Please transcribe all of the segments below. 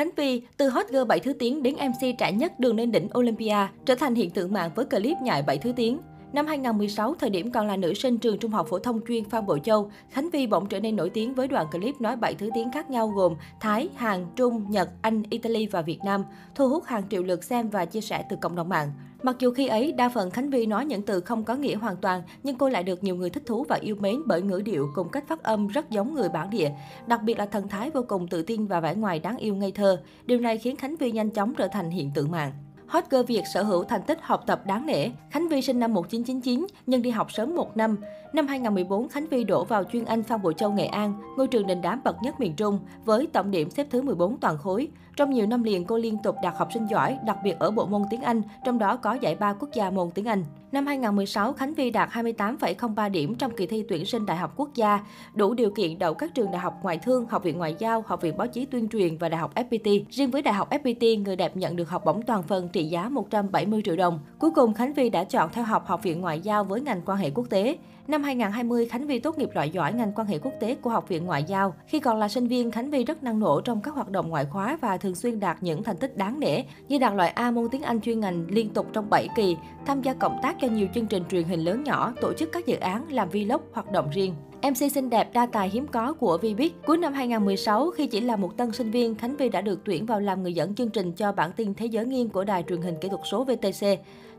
Khánh Vy, từ hot girl 7 thứ tiếng đến MC trẻ nhất đường lên đỉnh Olympia, trở thành hiện tượng mạng với clip nhại 7 thứ tiếng. Năm 2016, thời điểm còn là nữ sinh trường trung học phổ thông chuyên Phan Bội Châu, Khánh Vy bỗng trở nên nổi tiếng với đoạn clip nói 7 thứ tiếng khác nhau gồm Thái, Hàn, Trung, Nhật, Anh, Italy và Việt Nam, thu hút hàng triệu lượt xem và chia sẻ từ cộng đồng mạng. Mặc dù khi ấy, đa phần Khánh Vy nói những từ không có nghĩa hoàn toàn, nhưng cô lại được nhiều người thích thú và yêu mến bởi ngữ điệu cùng cách phát âm rất giống người bản địa. Đặc biệt là thần thái vô cùng tự tin và vẻ ngoài đáng yêu ngây thơ. Điều này khiến Khánh Vy nhanh chóng trở thành hiện tượng mạng. Hot girl Việt sở hữu thành tích học tập đáng nể. Khánh Vy sinh năm 1999, nhưng đi học sớm một năm. Năm 2014, Khánh Vy đổ vào chuyên Anh Phan Bội Châu, Nghệ An, ngôi trường đình đám bậc nhất miền Trung, với tổng điểm xếp thứ 14 toàn khối. Trong nhiều năm liền, cô liên tục đạt học sinh giỏi, đặc biệt ở bộ môn tiếng Anh, trong đó có giải ba quốc gia môn tiếng Anh. Năm 2016, Khánh Vy đạt 28,03 điểm trong kỳ thi tuyển sinh Đại học Quốc gia, đủ điều kiện đậu các trường Đại học Ngoại thương, Học viện Ngoại giao, Học viện Báo chí Tuyên truyền và Đại học FPT. Riêng với Đại học FPT, người đẹp nhận được học bổng toàn phần trị giá 170 triệu đồng. Cuối cùng, Khánh Vy đã chọn theo học Học viện Ngoại giao với ngành quan hệ quốc tế. Năm 2020, Khánh Vy tốt nghiệp loại giỏi ngành quan hệ quốc tế của Học viện Ngoại giao. Khi còn là sinh viên, Khánh Vy rất năng nổ trong các hoạt động ngoại khóa và thường xuyên đạt những thành tích đáng nể, như đạt loại A môn tiếng Anh chuyên ngành liên tục trong 7 kỳ, tham gia cộng tác cho nhiều chương trình truyền hình lớn nhỏ, tổ chức các dự án, làm vlog, hoạt động riêng. MC xinh đẹp đa tài hiếm có của Vbiz. Cuối năm 2016, khi chỉ là một tân sinh viên, Khánh Vy đã được tuyển vào làm người dẫn chương trình cho bản tin Thế giới nghiêng của đài truyền hình kỹ thuật số VTC.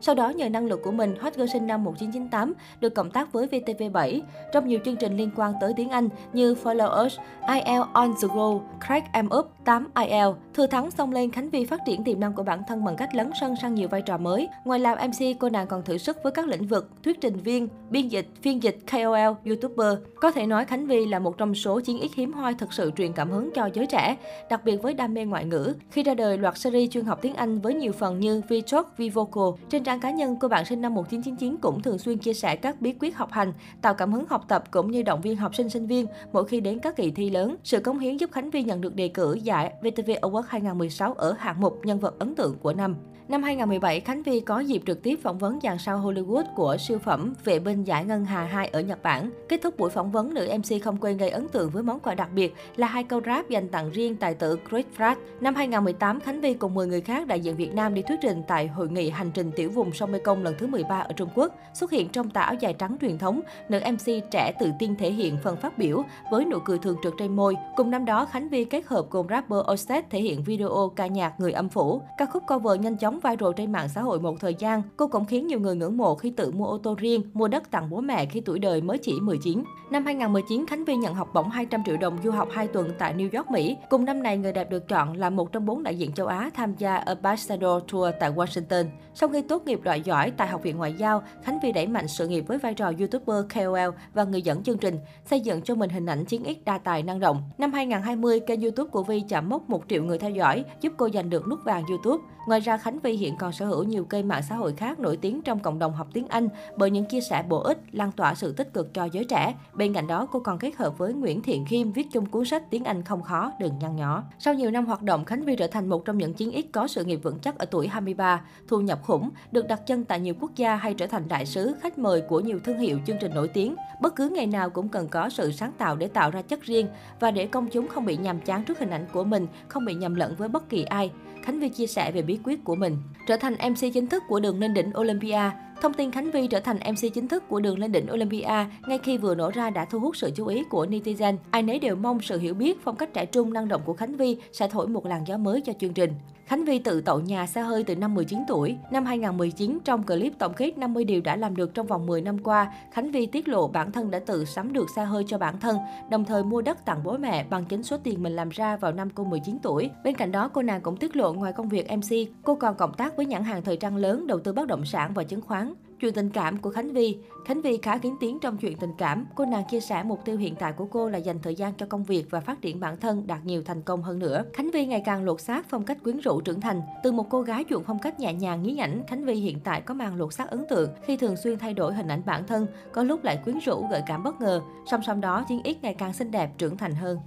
Sau đó, nhờ năng lực của mình, Hot Girl sinh năm 1998 được cộng tác với VTV7 trong nhiều chương trình liên quan tới tiếng Anh như Follow Us, IL On The Go, Crack Em Up, 8 IL. Thừa thắng xông lên, Khánh Vy phát triển tiềm năng của bản thân bằng cách lấn sân sang nhiều vai trò mới. Ngoài làm MC, cô nàng còn thử sức với các lĩnh vực thuyết trình viên, biên dịch, phiên dịch, KOL, YouTuber. Có thể nói Khánh Vy là một trong số chiến ích hiếm hoi thực sự truyền cảm hứng cho giới trẻ, đặc biệt với đam mê ngoại ngữ. Khi ra đời loạt series chuyên học tiếng Anh với nhiều phần như VTalk, VVocal, trên trang cá nhân cô bạn sinh năm 1999 cũng thường xuyên chia sẻ các bí quyết học hành, tạo cảm hứng học tập cũng như động viên học sinh sinh viên mỗi khi đến các kỳ thi lớn. Sự cống hiến giúp Khánh Vy nhận được đề cử giải VTV Award 2016 ở hạng mục nhân vật ấn tượng của năm. Năm 2017, Khánh Vy có dịp trực tiếp phỏng vấn dàn sao Hollywood của siêu phẩm Vệ binh giải ngân Hà 2 ở Nhật Bản. Kết thúc buổi phỏng vấn, nữ MC không quên gây ấn tượng với món quà đặc biệt là hai câu rap dành tặng riêng tài tử Chris Pratt. Năm 2018, Khánh Vy cùng 10 người khác đại diện Việt Nam đi thuyết trình tại hội nghị hành trình tiểu vùng sông Mekong lần thứ 13 ở Trung Quốc. Xuất hiện trong tà áo dài trắng truyền thống, nữ MC trẻ tự tin thể hiện phần phát biểu với nụ cười thường trực trên môi. Cùng năm đó, Khánh Vy kết hợp cùng rapper Offset thể hiện video ca nhạc Người âm phủ. Ca khúc cover nhanh chóng viral trên mạng xã hội một thời gian. Cô cũng khiến nhiều người ngưỡng mộ khi tự mua ô tô riêng, mua đất tặng bố mẹ khi tuổi đời mới chỉ 19. Năm năm 2019, Khánh Vy nhận học bổng 200 triệu đồng du học 2 tuần tại New York, Mỹ. Cùng năm này, người đẹp được chọn là một trong bốn đại diện châu Á tham gia Ambassador Tour tại Washington. Sau khi tốt nghiệp loại giỏi tại Học viện Ngoại giao, Khánh Vy đẩy mạnh sự nghiệp với vai trò YouTuber, KOL và người dẫn chương trình, xây dựng cho mình hình ảnh chiến ích đa tài năng động. Năm 2020, kênh YouTube của Vy chạm mốc 1 triệu người theo dõi, giúp cô giành được nút vàng YouTube. Ngoài ra, Khánh Vy hiện còn sở hữu nhiều kênh mạng xã hội khác nổi tiếng trong cộng đồng học tiếng Anh bởi những chia sẻ bổ ích, lan tỏa sự tích cực cho giới trẻ. Bên bên cạnh đó, cô còn kết hợp với Nguyễn Thiện Khiêm viết chung cuốn sách Tiếng Anh không khó, đừng nhăn nhỏ. Sau nhiều năm hoạt động, Khánh Vy trở thành một trong những chiến ít có sự nghiệp vững chắc ở tuổi 23, thu nhập khủng, được đặt chân tại nhiều quốc gia hay trở thành đại sứ, khách mời của nhiều thương hiệu chương trình nổi tiếng. Bất cứ ngày nào cũng cần có sự sáng tạo để tạo ra chất riêng và để công chúng không bị nhàm chán trước hình ảnh của mình, không bị nhầm lẫn với bất kỳ ai. Khánh Vy chia sẻ về bí quyết của mình. Trở thành MC chính thức của đường lên đỉnh Olympia, Thông tin Khánh Vy trở thành MC chính thức của đường lên đỉnh Olympia ngay khi vừa nổ ra đã thu hút sự chú ý của netizen. Ai nấy đều mong sự hiểu biết, phong cách trẻ trung năng động của Khánh Vy sẽ thổi một làn gió mới cho chương trình. Khánh Vy tự tậu nhà xe hơi từ năm 19 tuổi. Năm 2019, trong clip tổng kết 50 điều đã làm được trong vòng 10 năm qua, Khánh Vy tiết lộ bản thân đã tự sắm được xe hơi cho bản thân, đồng thời mua đất tặng bố mẹ bằng chính số tiền mình làm ra vào năm cô 19 tuổi. Bên cạnh đó, cô nàng cũng tiết lộ ngoài công việc MC, cô còn cộng tác với nhãn hàng thời trang lớn đầu tư bất động sản và chứng khoán. Chuyện tình cảm của Khánh Vy Khánh Vy khá kiến tiếng trong chuyện tình cảm. Cô nàng chia sẻ mục tiêu hiện tại của cô là dành thời gian cho công việc và phát triển bản thân đạt nhiều thành công hơn nữa. Khánh Vy ngày càng lột xác phong cách quyến rũ trưởng thành. Từ một cô gái chuộng phong cách nhẹ nhàng nhí nhảnh, Khánh Vy hiện tại có mang lột xác ấn tượng khi thường xuyên thay đổi hình ảnh bản thân, có lúc lại quyến rũ gợi cảm bất ngờ. Song song đó, Chiến X ngày càng xinh đẹp trưởng thành hơn.